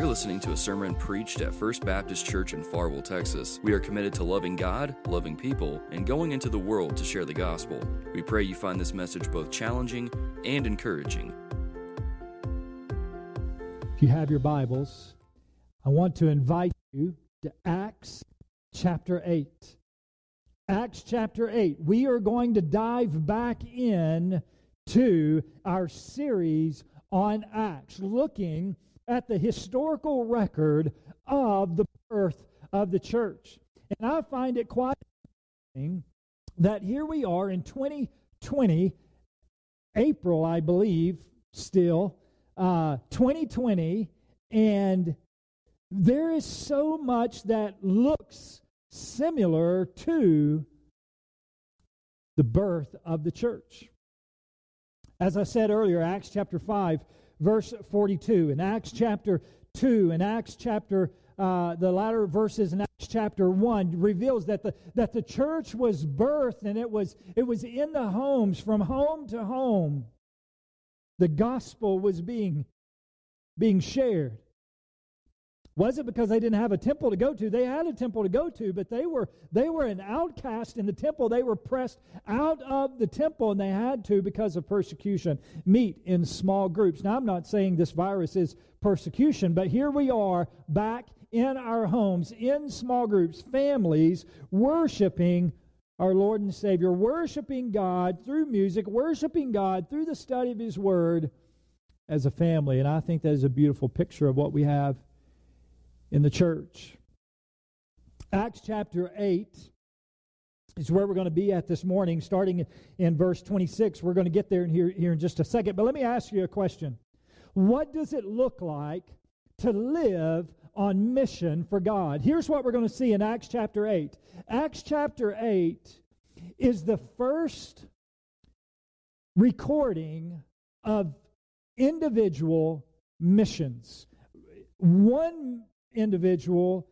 You're listening to a sermon preached at First Baptist Church in Farwell, Texas. We are committed to loving God, loving people, and going into the world to share the gospel. We pray you find this message both challenging and encouraging. If you have your Bibles, I want to invite you to Acts chapter 8. Acts chapter 8. We are going to dive back in to our series on Acts, looking at the historical record of the birth of the church. And I find it quite interesting that here we are in 2020, April, I believe, still, uh, 2020, and there is so much that looks similar to the birth of the church. As I said earlier, Acts chapter 5, verse 42, in Acts chapter 2, in Acts chapter uh, the latter verses in Acts chapter 1 reveals that the, that the church was birthed and it was, it was in the homes, from home to home. The gospel was being, being shared. Was it because they didn't have a temple to go to? They had a temple to go to, but they were they were an outcast in the temple. They were pressed out of the temple, and they had to, because of persecution, meet in small groups. Now, I'm not saying this virus is persecution, but here we are back in our homes, in small groups, families, worshiping our Lord and Savior, worshiping God through music, worshiping God through the study of His Word as a family. And I think that is a beautiful picture of what we have in the church. Acts chapter 8 is where we're going to be at this morning, starting in verse 26. We're going to get there in here, here in just a second. But let me ask you a question What does it look like to live on mission for God? Here's what we're going to see in Acts chapter 8. Acts chapter 8 is the first recording of individual missions. One individual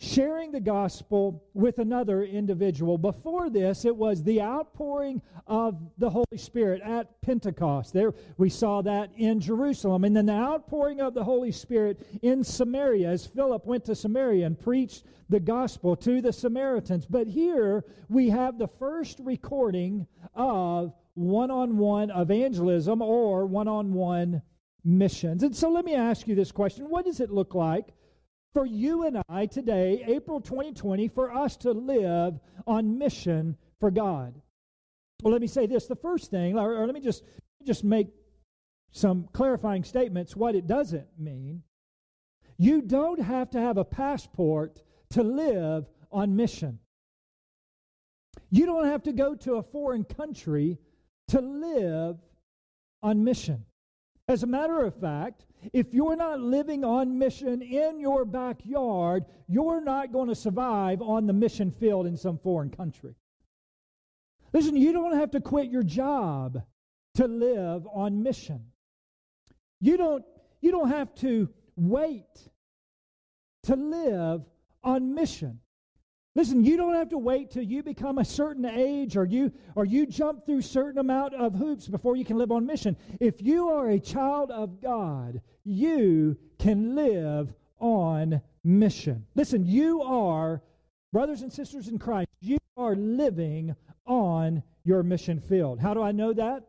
sharing the gospel with another individual. Before this, it was the outpouring of the Holy Spirit at Pentecost. There we saw that in Jerusalem. And then the outpouring of the Holy Spirit in Samaria as Philip went to Samaria and preached the gospel to the Samaritans. But here we have the first recording of one-on-one evangelism or one-on-one missions. And so let me ask you this question. What does it look like for you and I today, April 2020, for us to live on mission for God? Well, let me say this. The first thing, or, or let me just, just make some clarifying statements what it doesn't mean. You don't have to have a passport to live on mission. You don't have to go to a foreign country to live on mission. As a matter of fact, if you're not living on mission in your backyard, you're not going to survive on the mission field in some foreign country. Listen, you don't have to quit your job to live on mission. You don't, you don't have to wait to live on mission. Listen, you don't have to wait till you become a certain age or you or you jump through certain amount of hoops before you can live on mission. If you are a child of God, you can live on mission. Listen, you are brothers and sisters in Christ, you are living on your mission field. How do I know that?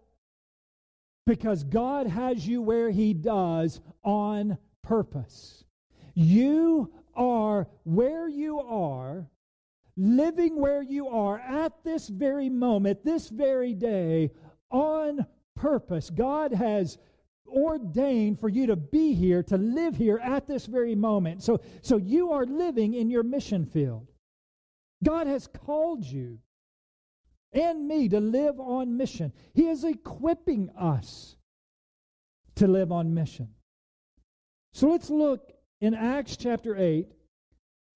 Because God has you where he does on purpose. You are where you are living where you are at this very moment, this very day, on purpose. God has ordained for you to be here, to live here at this very moment. So, so you are living in your mission field. God has called you and me to live on mission. He is equipping us to live on mission. So let's look in Acts chapter 8,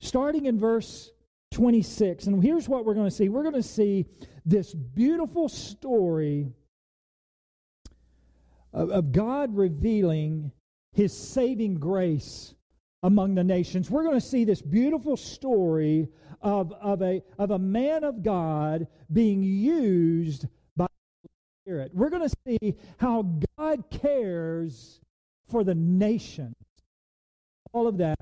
starting in verse 26. And here's what we're going to see we're going to see this beautiful story of, of God revealing his saving grace among the nations. We're going to see this beautiful story of, of, a, of a man of God being used by the Spirit. We're going to see how God cares for the nations. all of that,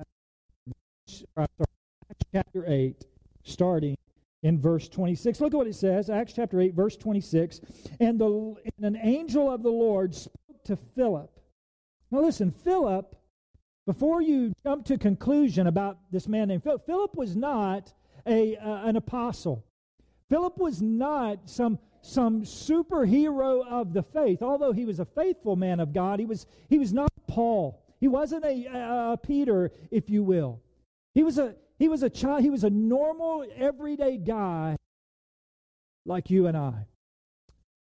chapter 8, starting in verse 26. Look at what it says, Acts chapter 8, verse 26. And, the, and an angel of the Lord spoke to Philip. Now listen, Philip, before you jump to conclusion about this man named Philip, Philip was not a, uh, an apostle. Philip was not some, some superhero of the faith. Although he was a faithful man of God, he was, he was not Paul. He wasn't a, a, a Peter, if you will. He was a, he was a child, he was a normal, everyday guy like you and I.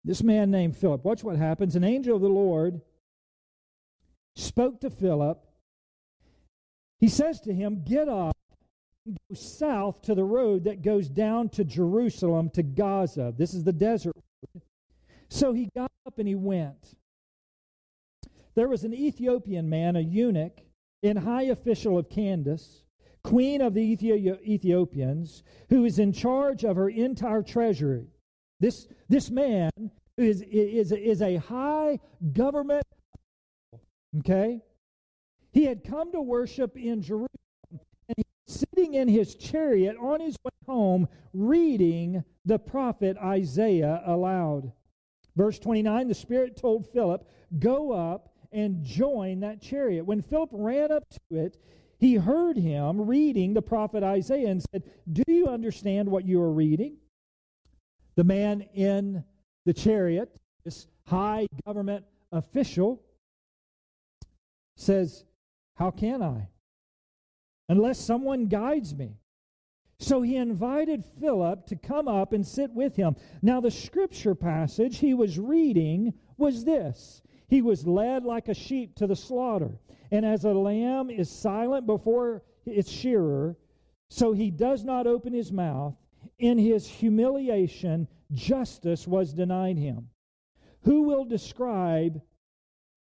This man named Philip. Watch what happens. An angel of the Lord spoke to Philip. He says to him, Get up and go south to the road that goes down to Jerusalem to Gaza. This is the desert road. So he got up and he went. There was an Ethiopian man, a eunuch, in high official of Candace queen of the Ethiopians, who is in charge of her entire treasury. This, this man is, is, is a high government, okay? He had come to worship in Jerusalem, and he was sitting in his chariot on his way home, reading the prophet Isaiah aloud. Verse 29 the Spirit told Philip, Go up and join that chariot. When Philip ran up to it, he heard him reading the prophet Isaiah and said, Do you understand what you are reading? The man in the chariot, this high government official, says, How can I? Unless someone guides me. So he invited Philip to come up and sit with him. Now, the scripture passage he was reading was this He was led like a sheep to the slaughter and as a lamb is silent before its shearer, so he does not open his mouth. In his humiliation, justice was denied him. Who will describe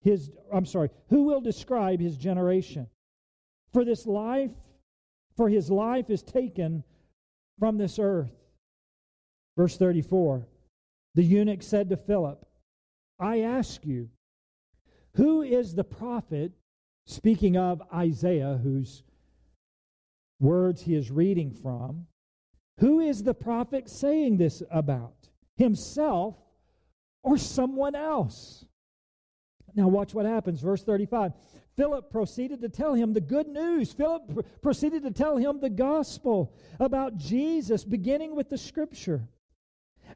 his, I'm sorry, who will describe his generation? For this life, for his life is taken from this earth. Verse 34 The eunuch said to Philip, I ask you, who is the prophet Speaking of Isaiah, whose words he is reading from, who is the prophet saying this about? Himself or someone else? Now, watch what happens. Verse 35. Philip proceeded to tell him the good news. Philip pr- proceeded to tell him the gospel about Jesus, beginning with the scripture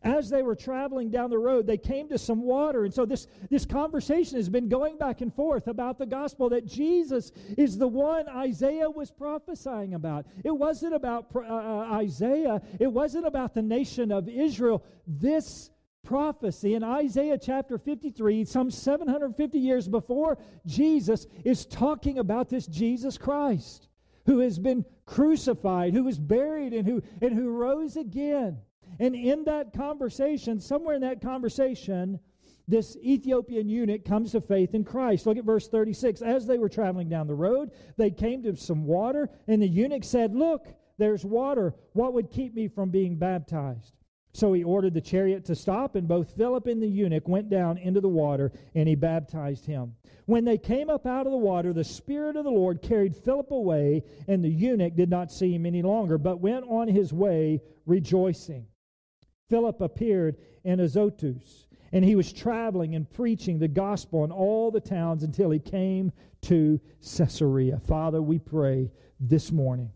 as they were traveling down the road, they came to some water. And so this, this conversation has been going back and forth about the gospel that Jesus is the one Isaiah was prophesying about. It wasn't about uh, uh, Isaiah, it wasn't about the nation of Israel. This prophecy in Isaiah chapter 53, some 750 years before Jesus, is talking about this Jesus Christ who has been crucified, who was buried, and who, and who rose again. And in that conversation, somewhere in that conversation, this Ethiopian eunuch comes to faith in Christ. Look at verse 36. As they were traveling down the road, they came to some water, and the eunuch said, Look, there's water. What would keep me from being baptized? So he ordered the chariot to stop, and both Philip and the eunuch went down into the water, and he baptized him. When they came up out of the water, the Spirit of the Lord carried Philip away, and the eunuch did not see him any longer, but went on his way rejoicing. Philip appeared in Azotus, and he was traveling and preaching the gospel in all the towns until he came to Caesarea. Father, we pray this morning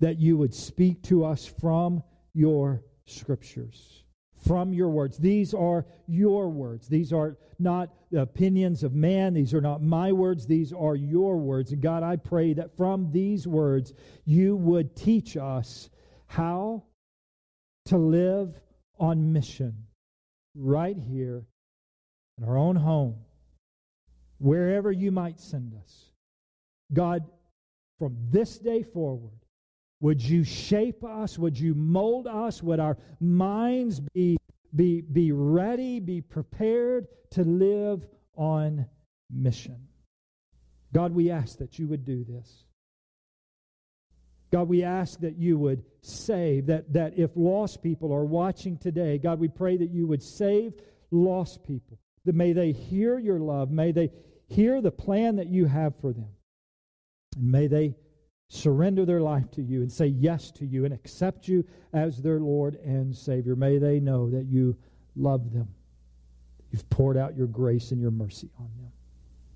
that you would speak to us from your scriptures, from your words. These are your words. These are not the opinions of man. These are not my words. These are your words. And God, I pray that from these words you would teach us how to live on mission right here in our own home, wherever you might send us. God, from this day forward, would you shape us? Would you mold us? Would our minds be, be, be ready, be prepared to live on mission? God, we ask that you would do this. God, we ask that you would save, that, that if lost people are watching today, God, we pray that you would save lost people. That may they hear your love, may they hear the plan that you have for them. And may they surrender their life to you and say yes to you and accept you as their Lord and Savior. May they know that you love them. You've poured out your grace and your mercy on them.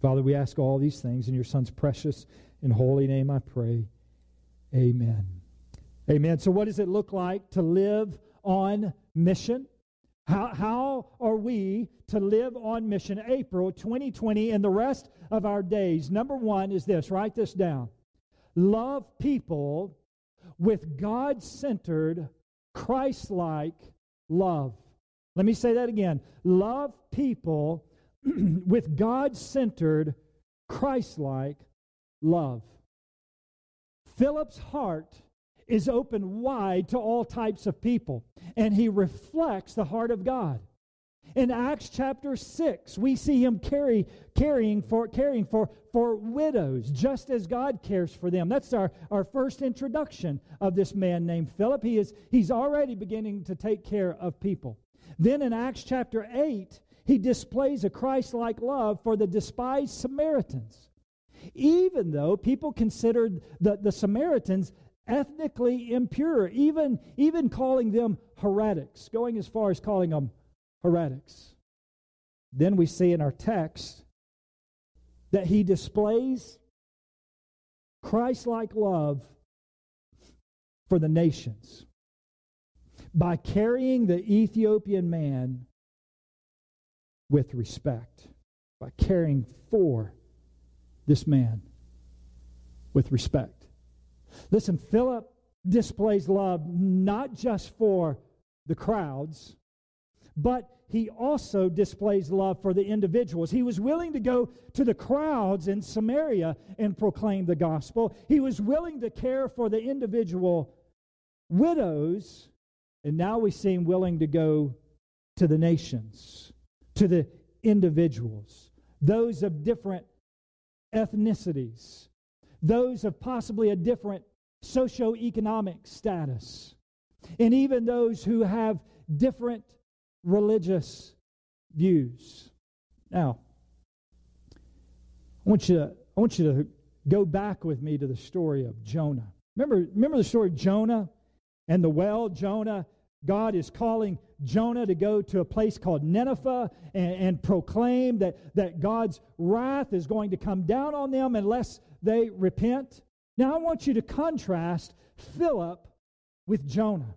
Father, we ask all these things in your Son's precious and holy name, I pray. Amen. Amen. So, what does it look like to live on mission? How, how are we to live on mission April 2020 and the rest of our days? Number one is this write this down love people with God centered, Christ like love. Let me say that again. Love people with God centered, Christ like love. Philip's heart is open wide to all types of people, and he reflects the heart of God. In Acts chapter 6, we see him carry, carrying for, caring for, for widows, just as God cares for them. That's our, our first introduction of this man named Philip. He is, he's already beginning to take care of people. Then in Acts chapter 8, he displays a Christ like love for the despised Samaritans. Even though people considered the, the Samaritans ethnically impure, even, even calling them heretics, going as far as calling them heretics. Then we see in our text that he displays Christ like love for the nations by carrying the Ethiopian man with respect, by caring for this man with respect. Listen, Philip displays love not just for the crowds, but he also displays love for the individuals. He was willing to go to the crowds in Samaria and proclaim the gospel. He was willing to care for the individual widows, and now we see him willing to go to the nations, to the individuals, those of different ethnicities, those of possibly a different socioeconomic status, and even those who have different religious views. Now, I want you to, I want you to go back with me to the story of Jonah. Remember, remember the story of Jonah and the well? Jonah, God is calling Jonah to go to a place called Nineveh and, and proclaim that, that God's wrath is going to come down on them unless they repent. Now, I want you to contrast Philip with Jonah.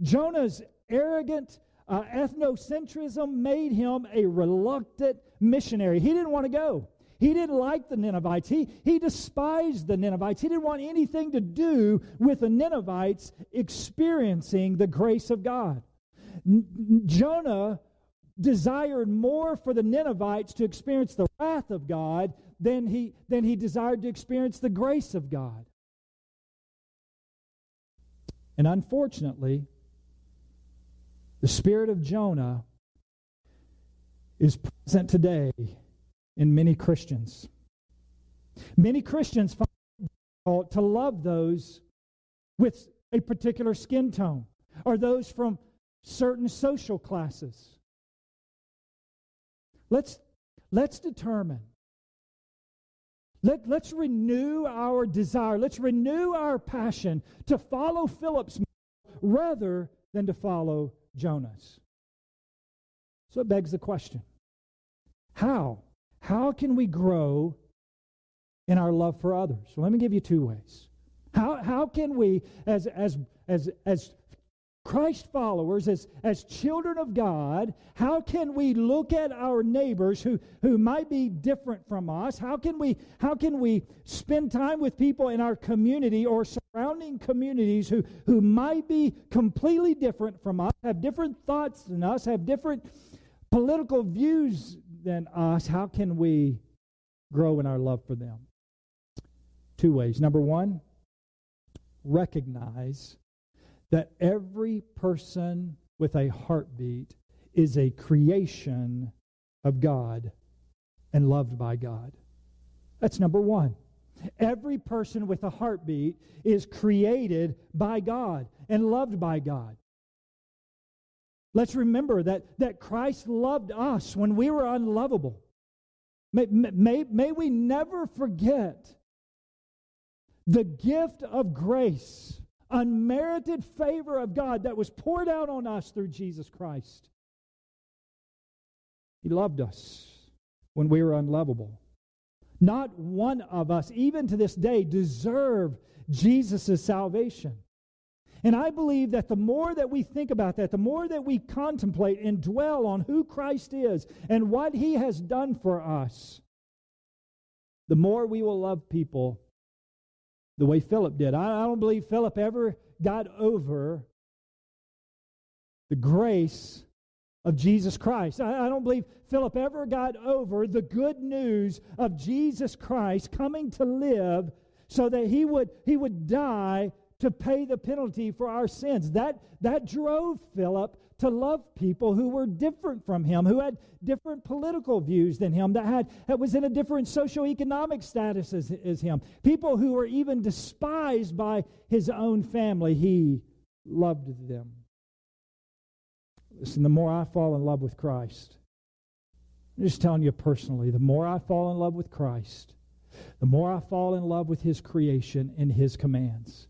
Jonah's arrogant uh, ethnocentrism made him a reluctant missionary. He didn't want to go. He didn't like the Ninevites. He, he despised the Ninevites. He didn't want anything to do with the Ninevites experiencing the grace of God. N- Jonah desired more for the Ninevites to experience the wrath of God than he, than he desired to experience the grace of God. And unfortunately, the spirit of Jonah is present today in many Christians. Many Christians find it difficult to love those with a particular skin tone or those from certain social classes. Let's, let's determine. Let, let's renew our desire. Let's renew our passion to follow Philip's rather than to follow Jonah's. So it begs the question how? How can we grow in our love for others? Well, let me give you two ways. How, how can we, as, as, as, as Christ followers, as, as children of God, how can we look at our neighbors who, who might be different from us? How can, we, how can we spend time with people in our community or surrounding communities who, who might be completely different from us, have different thoughts than us, have different political views than us? How can we grow in our love for them? Two ways. Number one, recognize that every person with a heartbeat is a creation of God and loved by God. That's number one. Every person with a heartbeat is created by God and loved by God. Let's remember that, that Christ loved us when we were unlovable. May, may, may we never forget the gift of grace, unmerited favor of God that was poured out on us through Jesus Christ. He loved us when we were unlovable. Not one of us, even to this day, deserve Jesus' salvation. And I believe that the more that we think about that, the more that we contemplate and dwell on who Christ is and what he has done for us, the more we will love people the way Philip did. I, don't believe Philip ever got over the grace of Jesus Christ. I, I don't believe Philip ever got over the good news of Jesus Christ coming to live so that he would, he would die to pay the penalty for our sins. That, that drove Philip to love people who were different from him, who had different political views than him, that, had, that was in a different socioeconomic status as, as him, people who were even despised by his own family. He loved them. Listen, the more I fall in love with Christ, I'm just telling you personally, the more I fall in love with Christ, the more I fall in love with his creation and his commands.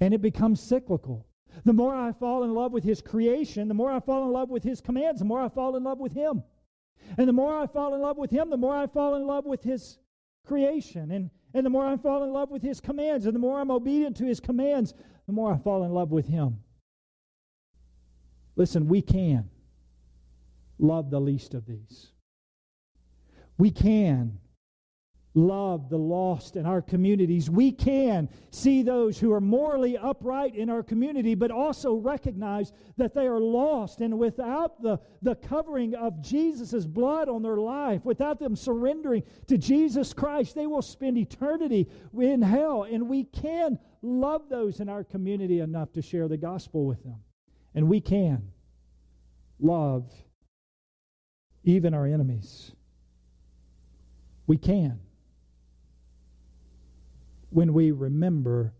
And it becomes cyclical. The more I fall in love with his creation, the more I fall in love with his commands, the more I fall in love with him. And the more I fall in love with him, the more I fall in love with his creation. And, and the more I fall in love with his commands, and the more I'm obedient to his commands, the more I fall in love with him. Listen, we can love the least of these. We can love the lost in our communities. We can see those who are morally upright in our community, but also recognize that they are lost. And without the, the covering of Jesus' blood on their life, without them surrendering to Jesus Christ, they will spend eternity in hell. And we can love those in our community enough to share the gospel with them. And we can love even our enemies. We can when we remember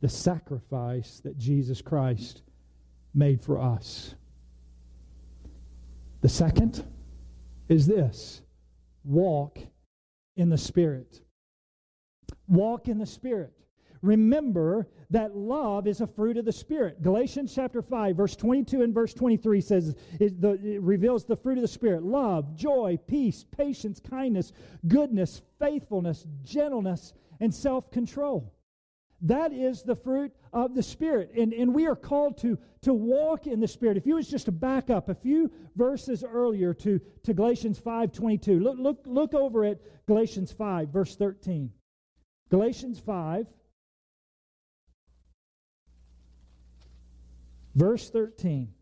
the sacrifice that Jesus Christ made for us. The second is this walk in the Spirit. Walk in the Spirit. Remember that love is a fruit of the Spirit. Galatians chapter 5, verse 22 and verse 23 says, it, the, it reveals the fruit of the Spirit love, joy, peace, patience, kindness, goodness, faithfulness, gentleness, and self control. That is the fruit of the Spirit. And, and we are called to, to walk in the Spirit. If you was just to back up a few verses earlier to, to Galatians 5 22, look, look, look over at Galatians 5, verse 13. Galatians 5, verse 13.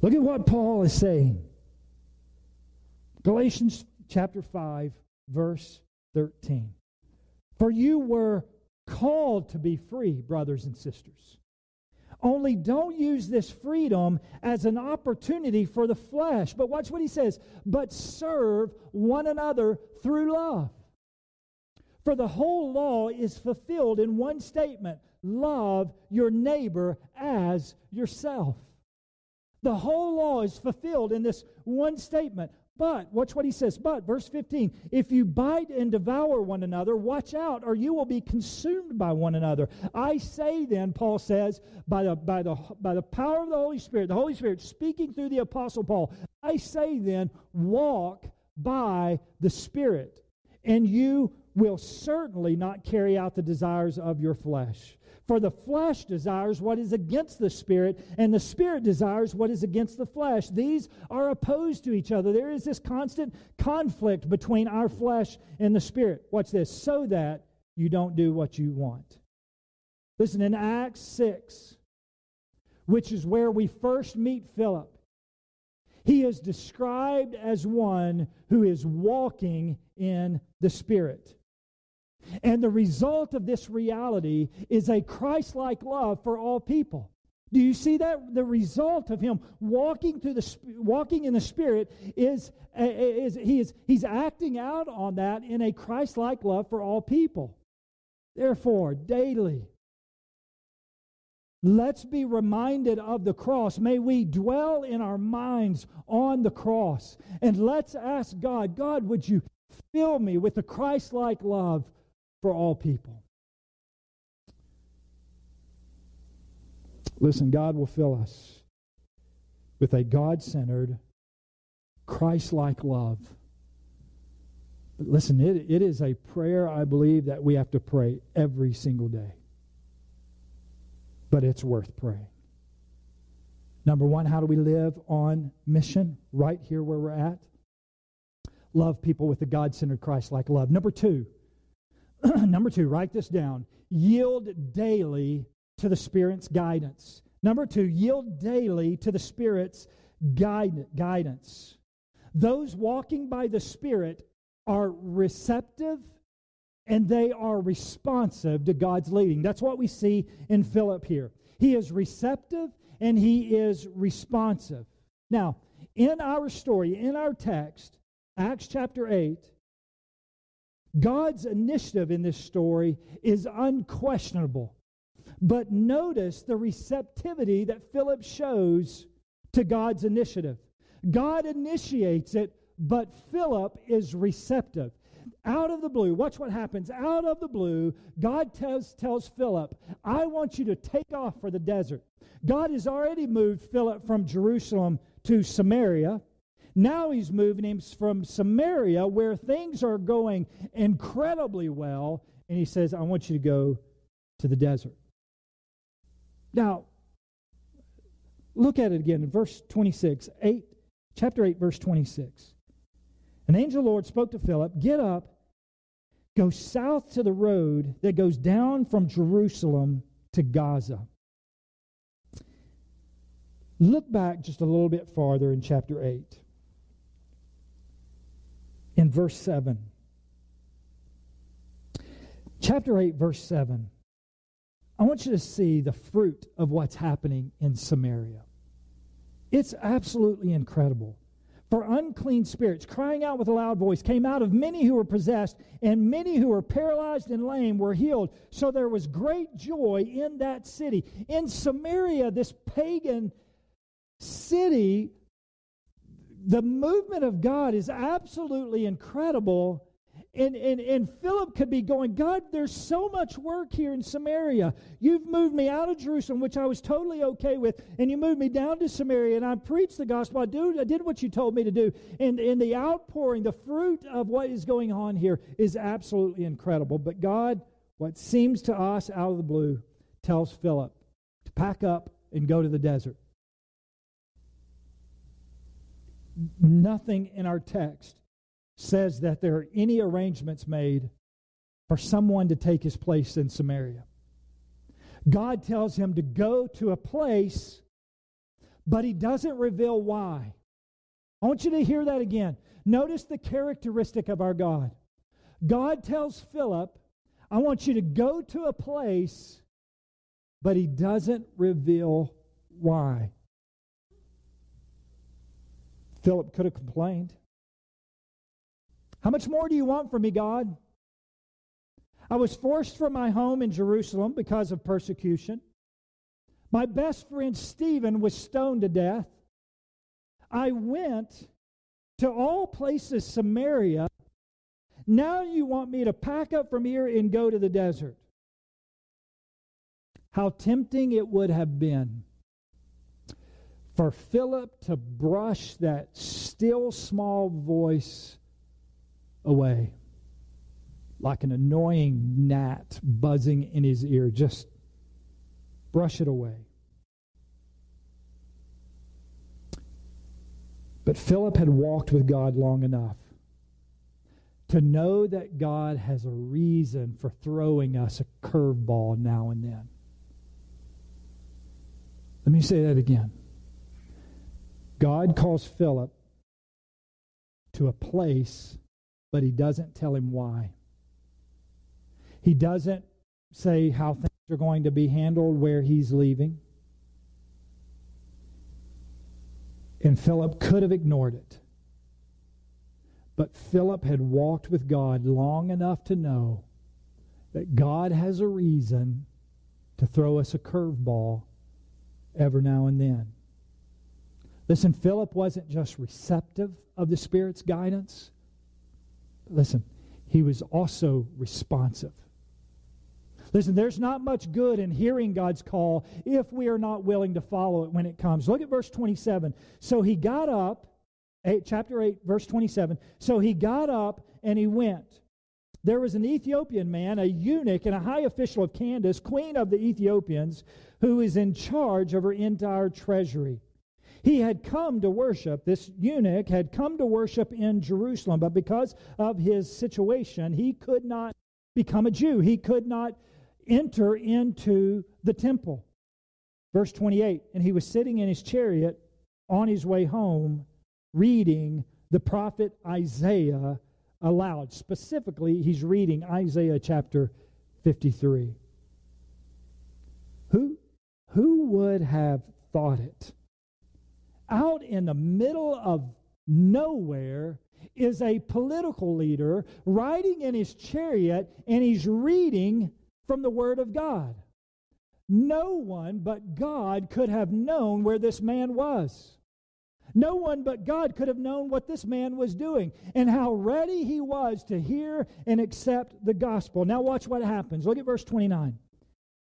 Look at what Paul is saying. Galatians chapter 5, verse 13. For you were called to be free, brothers and sisters. Only don't use this freedom as an opportunity for the flesh. But watch what he says. But serve one another through love. For the whole law is fulfilled in one statement love your neighbor as yourself. The whole law is fulfilled in this one statement but, watch what he says. But, verse 15, if you bite and devour one another, watch out, or you will be consumed by one another. I say then, Paul says, by the, by the, by the power of the Holy Spirit, the Holy Spirit speaking through the Apostle Paul, I say then, walk by the Spirit, and you will certainly not carry out the desires of your flesh. For the flesh desires what is against the spirit, and the spirit desires what is against the flesh. These are opposed to each other. There is this constant conflict between our flesh and the spirit. Watch this so that you don't do what you want. Listen, in Acts 6, which is where we first meet Philip, he is described as one who is walking in the Spirit. And the result of this reality is a Christ like love for all people. Do you see that? The result of him walking through the walking in the Spirit is, is he is he's acting out on that in a Christ like love for all people. Therefore, daily Let's be reminded of the cross. May we dwell in our minds on the cross. And let's ask God, God, would you fill me with the Christ like love for all people? Listen, God will fill us with a God centered, Christ like love. But listen, it, it is a prayer I believe that we have to pray every single day. But it's worth praying. Number one, how do we live on mission right here where we're at? Love people with a God centered Christ like love. Number two, number two, write this down. Yield daily to the Spirit's guidance. Number two, yield daily to the Spirit's guide, guidance. Those walking by the Spirit are receptive and they are responsive to God's leading. That's what we see in Philip here. He is receptive and he is responsive. Now, in our story, in our text, Acts chapter 8, God's initiative in this story is unquestionable. But notice the receptivity that Philip shows to God's initiative. God initiates it, but Philip is receptive. Out of the blue, watch what happens. Out of the blue, God tells, tells Philip, I want you to take off for the desert. God has already moved Philip from Jerusalem to Samaria. Now he's moving him from Samaria, where things are going incredibly well, and he says, I want you to go to the desert. Now, look at it again in verse 26, 8, chapter 8, verse 26. An angel of the Lord spoke to Philip, Get up, go south to the road that goes down from Jerusalem to Gaza. Look back just a little bit farther in chapter 8, in verse 7. Chapter 8, verse 7. I want you to see the fruit of what's happening in Samaria. It's absolutely incredible. For unclean spirits, crying out with a loud voice, came out of many who were possessed, and many who were paralyzed and lame were healed. So there was great joy in that city. In Samaria, this pagan city, the movement of God is absolutely incredible and, and, and Philip could be going, God, there's so much work here in Samaria. You've moved me out of Jerusalem, which I was totally okay with, and you moved me down to Samaria, and I preached the gospel. I, do, I did what you told me to do. And, and the outpouring, the fruit of what is going on here is absolutely incredible. But God, what seems to us out of the blue, tells Philip to pack up and go to the desert. Nothing in our text says that there are any arrangements made for someone to take his place in Samaria. God tells him to go to a place, but he doesn't reveal why. I want you to hear that again. Notice the characteristic of our God. God tells Philip, I want you to go to a place, but he doesn't reveal why. Philip could have complained. How much more do you want from me, God? I was forced from my home in Jerusalem because of persecution. My best friend Stephen was stoned to death. I went to all places, Samaria. Now you want me to pack up from here and go to the desert. How tempting it would have been for Philip to brush that still small voice away like an annoying gnat buzzing in his ear. Just brush it away. But Philip had walked with God long enough to know that God has a reason for throwing us a curveball now and then. Let me say that again. God calls Philip to a place but he doesn't tell him why. He doesn't say how things are going to be handled where he's leaving. And Philip could have ignored it. But Philip had walked with God long enough to know that God has a reason to throw us a curveball every now and then. Listen, Philip wasn't just receptive of the Spirit's guidance. Listen, he was also responsive. Listen, there's not much good in hearing God's call if we are not willing to follow it when it comes. Look at verse 27. So he got up, eight, chapter 8, verse 27. So he got up and he went. There was an Ethiopian man, a eunuch and a high official of Candace, queen of the Ethiopians, who is in charge of her entire treasury. He had come to worship, this eunuch had come to worship in Jerusalem, but because of his situation, he could not become a Jew. He could not enter into the temple. Verse 28 And he was sitting in his chariot on his way home, reading the prophet Isaiah aloud. Specifically, he's reading Isaiah chapter 53. Who, who would have thought it? Out in the middle of nowhere is a political leader riding in his chariot and he's reading from the Word of God. No one but God could have known where this man was. No one but God could have known what this man was doing and how ready he was to hear and accept the gospel. Now, watch what happens. Look at verse 29.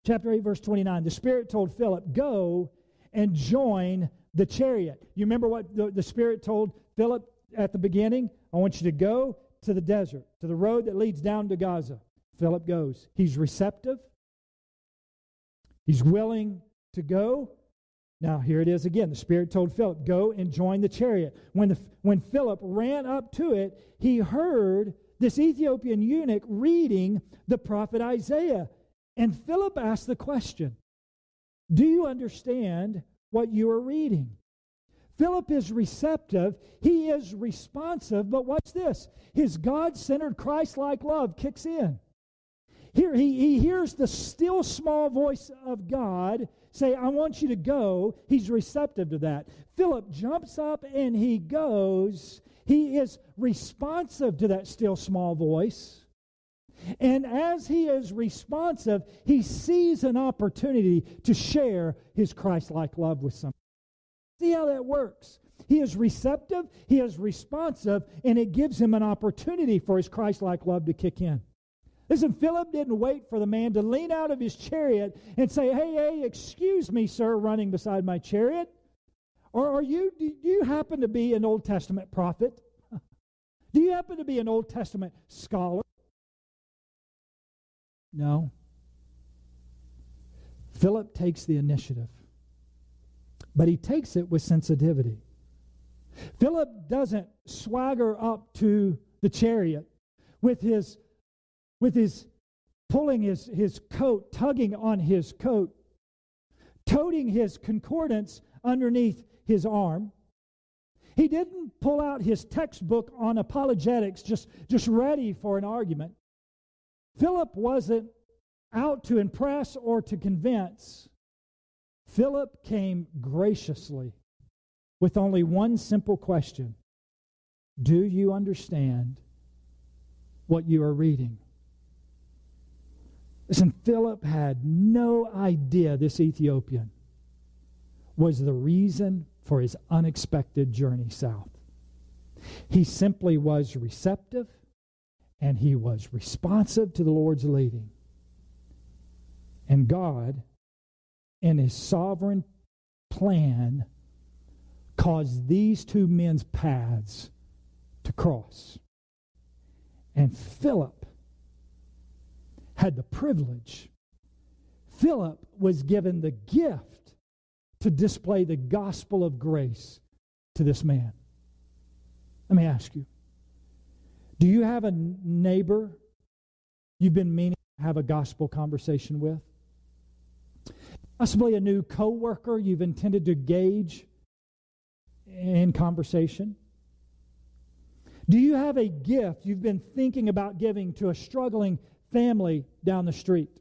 Chapter 8, verse 29. The Spirit told Philip, Go and join the chariot. You remember what the, the Spirit told Philip at the beginning? I want you to go to the desert, to the road that leads down to Gaza. Philip goes. He's receptive, he's willing to go. Now, here it is again. The Spirit told Philip, Go and join the chariot. When, the, when Philip ran up to it, he heard this Ethiopian eunuch reading the prophet Isaiah. And Philip asked the question Do you understand what you are reading? Philip is receptive, he is responsive, but watch this his God centered, Christ like love kicks in. Here he, he hears the still small voice of God say, I want you to go. He's receptive to that. Philip jumps up and he goes. He is responsive to that still small voice. And as he is responsive, he sees an opportunity to share his Christ like love with someone. See how that works. He is receptive, he is responsive, and it gives him an opportunity for his Christ like love to kick in. Listen, Philip didn't wait for the man to lean out of his chariot and say, Hey, hey, excuse me, sir, running beside my chariot. Or are you, do you happen to be an Old Testament prophet? Do you happen to be an Old Testament scholar? No. Philip takes the initiative, but he takes it with sensitivity. Philip doesn't swagger up to the chariot with his with his pulling his, his coat, tugging on his coat, toting his concordance underneath his arm. He didn't pull out his textbook on apologetics just, just ready for an argument. Philip wasn't out to impress or to convince. Philip came graciously with only one simple question Do you understand what you are reading? Listen, Philip had no idea this Ethiopian was the reason for his unexpected journey south. He simply was receptive and he was responsive to the Lord's leading. And God, in his sovereign plan, caused these two men's paths to cross. And Philip had the privilege. Philip was given the gift to display the gospel of grace to this man. Let me ask you do you have a neighbor you've been meaning to have a gospel conversation with? Possibly a new coworker you've intended to gauge in conversation? Do you have a gift you've been thinking about giving to a struggling family down the street?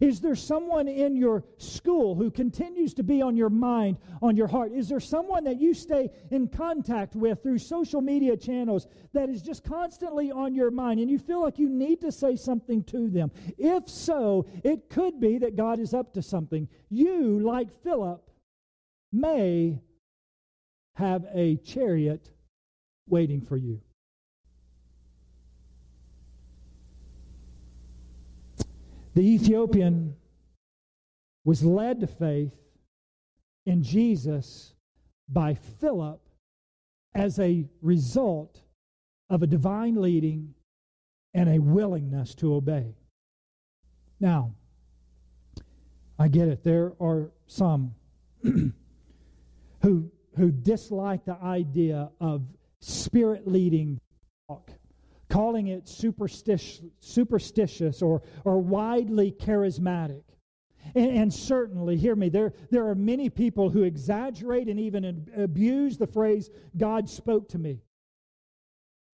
Is there someone in your school who continues to be on your mind, on your heart? Is there someone that you stay in contact with through social media channels that is just constantly on your mind and you feel like you need to say something to them? If so, it could be that God is up to something. You, like Philip, may have a chariot waiting for you. The Ethiopian was led to faith in Jesus by Philip as a result of a divine leading and a willingness to obey. Now, I get it. There are some who who dislike the idea of spirit leading calling it superstitious, superstitious or, or widely charismatic. And, and, certainly, hear me, there, there are many people who exaggerate and even abuse the phrase, God spoke to me.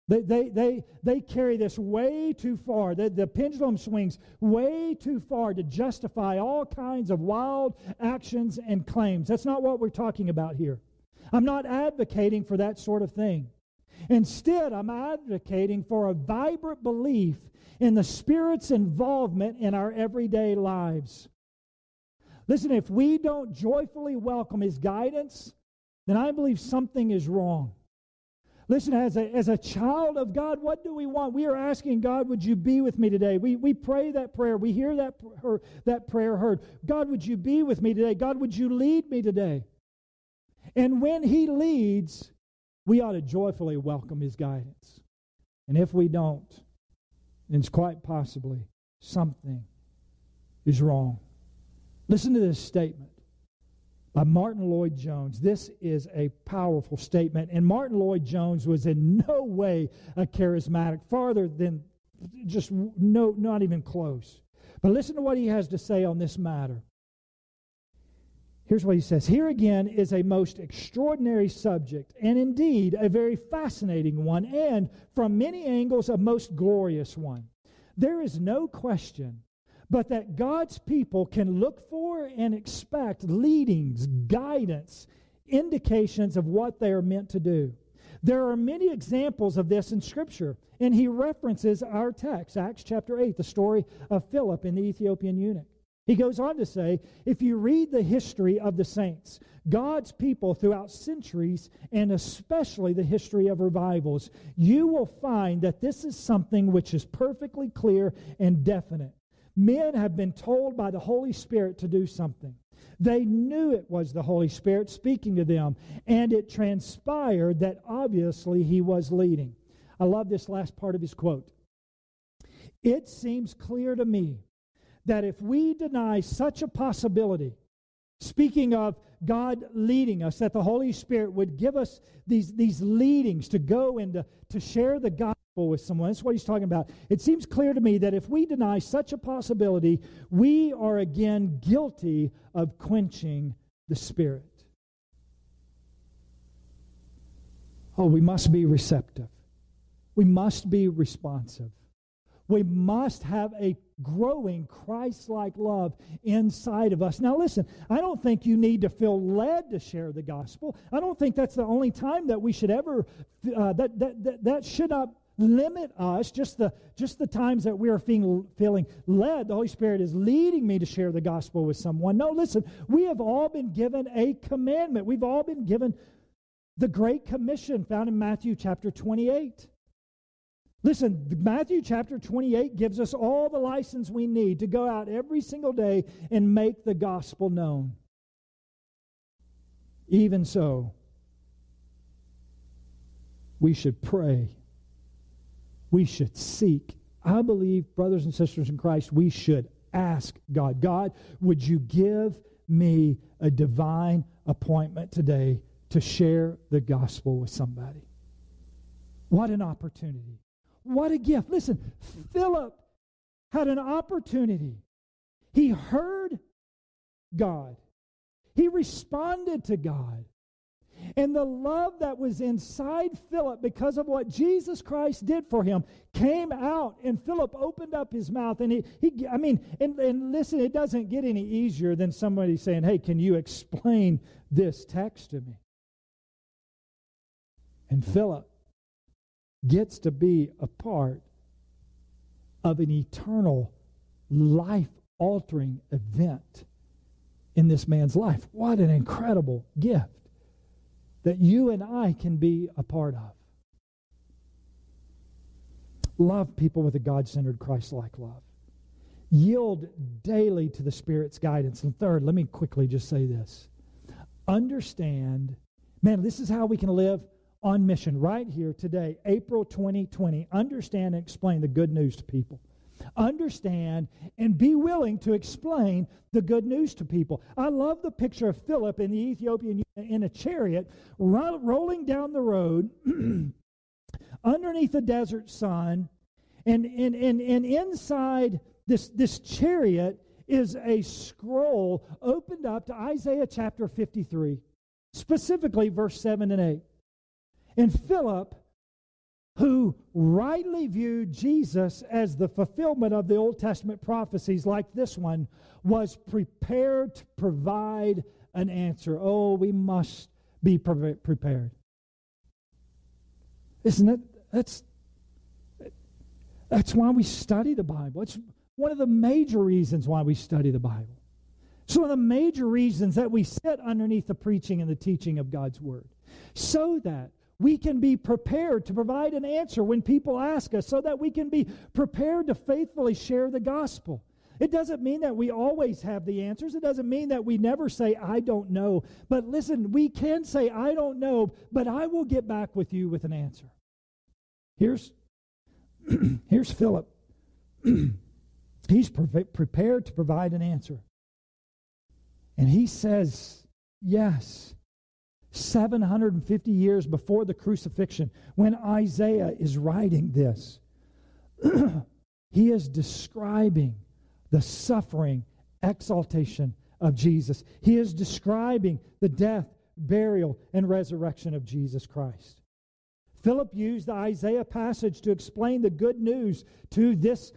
They, they, they, they carry this way too far. The, the pendulum swings way too far to justify all kinds of wild actions and claims. That's not what we're talking about here. I'm not advocating for that sort of thing. Instead, I'm advocating for a vibrant belief in the Spirit's involvement in our everyday lives. Listen, if we don't joyfully welcome His guidance, then I believe something is wrong. Listen, as a, as a child of God, what do we want? We are asking God, would you be with me today? We, we pray that prayer. We hear that, her, that prayer heard. God, would you be with me today? God, would you lead me today? And when He leads, we ought to joyfully welcome His guidance. And if we don't, then it's quite possibly something is wrong. Listen to this statement by Martyn Lloyd-Jones. This is a powerful statement. And Martyn Lloyd-Jones was in no way a charismatic, farther than just no, not even close. But listen to what he has to say on this matter. Here's what he says Here again is a most extraordinary subject, and indeed a very fascinating one, and from many angles a most glorious one. There is no question but that God's people can look for and expect leadings, guidance, indications of what they are meant to do. There are many examples of this in Scripture, and he references our text, Acts chapter 8, the story of Philip and the Ethiopian eunuch. He goes on to say if you read the history of the saints, God's people throughout centuries, and especially the history of revivals, you will find that this is something which is perfectly clear and definite. Men have been told by the Holy Spirit to do something. They knew it was the Holy Spirit speaking to them, and it transpired that obviously he was leading. I love this last part of his quote. It seems clear to me that if we deny such a possibility, speaking of God leading us, that the Holy Spirit would give us these, these leadings to go and to, to share the gospel with someone. That's what he's talking about. It seems clear to me that if we deny such a possibility, we are again guilty of quenching the Spirit. Oh, we must be receptive. We must be responsive. We must have a growing Christ like love inside of us. Now, listen, I don't think you need to feel led to share the gospel. I don't think that's the only time that we should ever, uh, that, that, that, that should not limit us just the just the times that we are feeling feeling led the holy spirit is leading me to share the gospel with someone no listen we have all been given a commandment we've all been given the great commission found in matthew chapter 28 Listen, Matthew chapter 28 gives us all the license we need to go out every single day and make the gospel known. Even so, we should pray. We should seek. I believe, brothers and sisters in Christ, we should ask God God, would you give me a divine appointment today to share the gospel with somebody? What an opportunity. What a gift. Listen, Philip had an opportunity. He heard God, he responded to God. And the love that was inside Philip because of what Jesus Christ did for him came out, and Philip opened up his mouth. And he, he I mean, and, and listen, it doesn't get any easier than somebody saying, Hey, can you explain this text to me? And Philip gets to be a part of an eternal, life altering event in this man's life. What an incredible gift that you and I can be a part of. Love people with a God centered, Christ like love. Yield daily to the Spirit's guidance. And third, let me quickly just say this understand, man, this is how we can live on mission right here today, April 2020. Understand and explain the good news to people. Understand and be willing to explain the good news to people. I love the picture of Philip in the Ethiopian in a chariot ro- rolling down the road underneath the desert sun, and, and, and, and inside this, this chariot is a scroll opened up to Isaiah chapter 53, specifically verse 7 and 8. And Philip, who rightly viewed Jesus as the fulfillment of the Old Testament prophecies like this one, was prepared to provide an answer. Oh, we must be pre- prepared. Isn't it? That's, that's why we study the Bible. It's one of the major reasons why we study the Bible. It's one of the major reasons that we sit underneath the preaching and the teaching of God's Word. So that we can be prepared to provide an answer when people ask us, so that we can be prepared to faithfully share the gospel. It doesn't mean that we always have the answers. It doesn't mean that we never say, I don't know. But listen, we can say, I don't know, but I will get back with you with an answer. Here's, here's Philip. He's pre- prepared to provide an answer. And he says, Yes. 750 years before the crucifixion, when Isaiah is writing this, he is describing the suffering, exaltation of Jesus. He is describing the death, burial, and resurrection of Jesus Christ. Philip used the Isaiah passage to explain the good news to this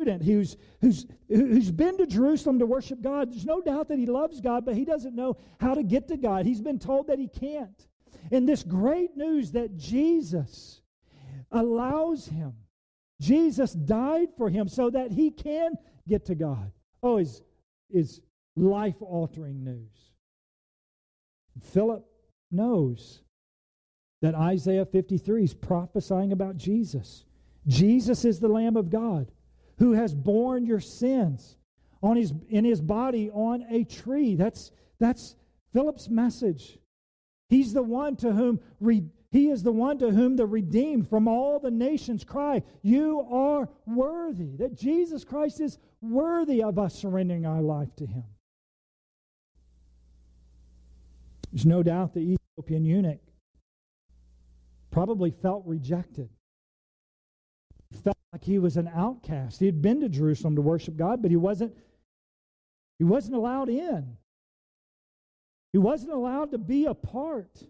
student who's, who's, who's been to Jerusalem to worship God. There's no doubt that he loves God, but he doesn't know how to get to God. He's been told that he can't. And this great news that Jesus allows him, Jesus died for him so that he can get to God. Oh, is, is life altering news. Philip knows that Isaiah 53 is prophesying about Jesus. Jesus is the Lamb of God who has borne your sins on his, in his body on a tree. That's, that's Philip's message. He's the one to whom re, he is the one to whom the redeemed from all the nations cry, You are worthy. That Jesus Christ is worthy of us surrendering our life to him. There's no doubt the Ethiopian eunuch probably felt rejected felt like he was an outcast. He had been to Jerusalem to worship God, but he wasn't he wasn't allowed in. He wasn't allowed to be a part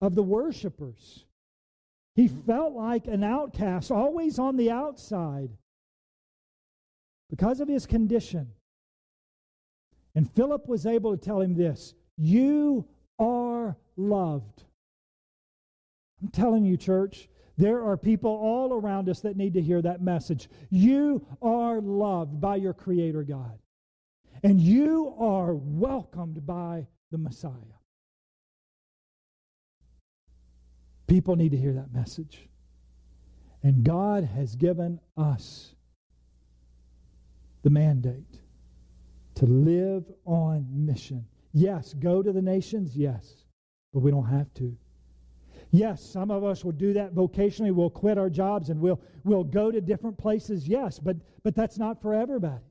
of the worshipers. He felt like an outcast, always on the outside because of his condition. And Philip was able to tell him this You are loved. I'm telling you, church, there are people all around us that need to hear that message. You are loved by your Creator God, and you are welcomed by the Messiah. People need to hear that message. And God has given us the mandate to live on mission. Yes, go to the nations, yes, but we don't have to. Yes, some of us will do that vocationally. We'll quit our jobs and we'll, we'll go to different places. Yes, but, but that's not for everybody.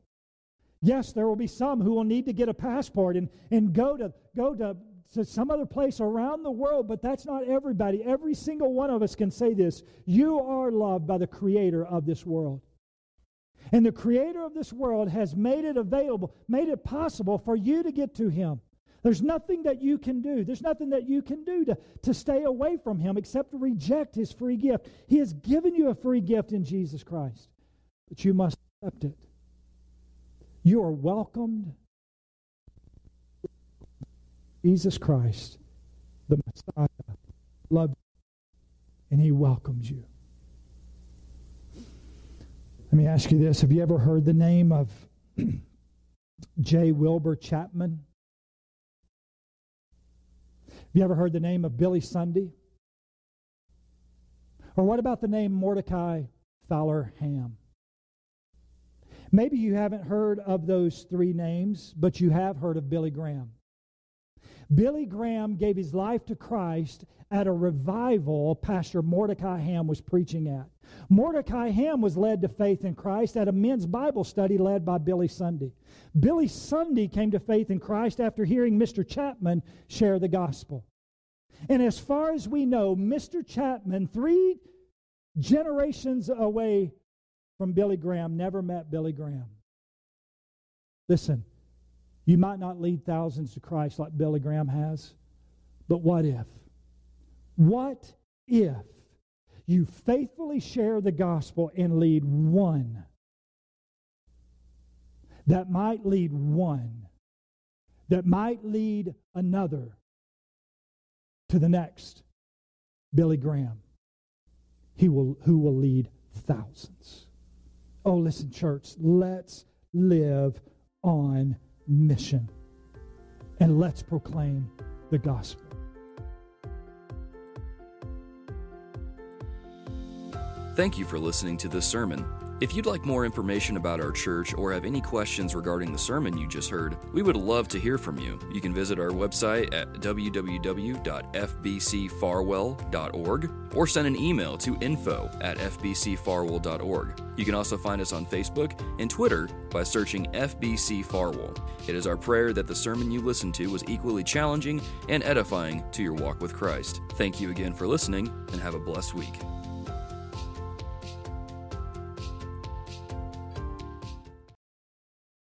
Yes, there will be some who will need to get a passport and, and go, to, go to, to some other place around the world, but that's not everybody. Every single one of us can say this You are loved by the Creator of this world. And the Creator of this world has made it available, made it possible for you to get to Him. There's nothing that you can do. There's nothing that you can do to, to stay away from Him except to reject His free gift. He has given you a free gift in Jesus Christ, but you must accept it. You are welcomed. Jesus Christ, the Messiah, loves you, and He welcomes you. Let me ask you this Have you ever heard the name of J. Wilbur Chapman? You ever heard the name of Billy Sunday? Or what about the name Mordecai Fowler Ham? Maybe you haven't heard of those three names, but you have heard of Billy Graham. Billy Graham gave his life to Christ at a revival Pastor Mordecai Ham was preaching at. Mordecai Ham was led to faith in Christ at a men's Bible study led by Billy Sunday. Billy Sunday came to faith in Christ after hearing Mr. Chapman share the gospel. And as far as we know, Mr. Chapman, three generations away from Billy Graham, never met Billy Graham. Listen, you might not lead thousands to Christ like Billy Graham has, but what if? What if you faithfully share the gospel and lead one? That might lead one. That might lead another to the next Billy Graham. He will who will lead thousands. Oh listen church let's live on mission. And let's proclaim the gospel. Thank you for listening to this sermon. If you'd like more information about our church or have any questions regarding the sermon you just heard, we would love to hear from you. You can visit our website at www.fbcfarwell.org or send an email to info at fbcfarwell.org. You can also find us on Facebook and Twitter by searching FBC Farwell. It is our prayer that the sermon you listened to was equally challenging and edifying to your walk with Christ. Thank you again for listening and have a blessed week.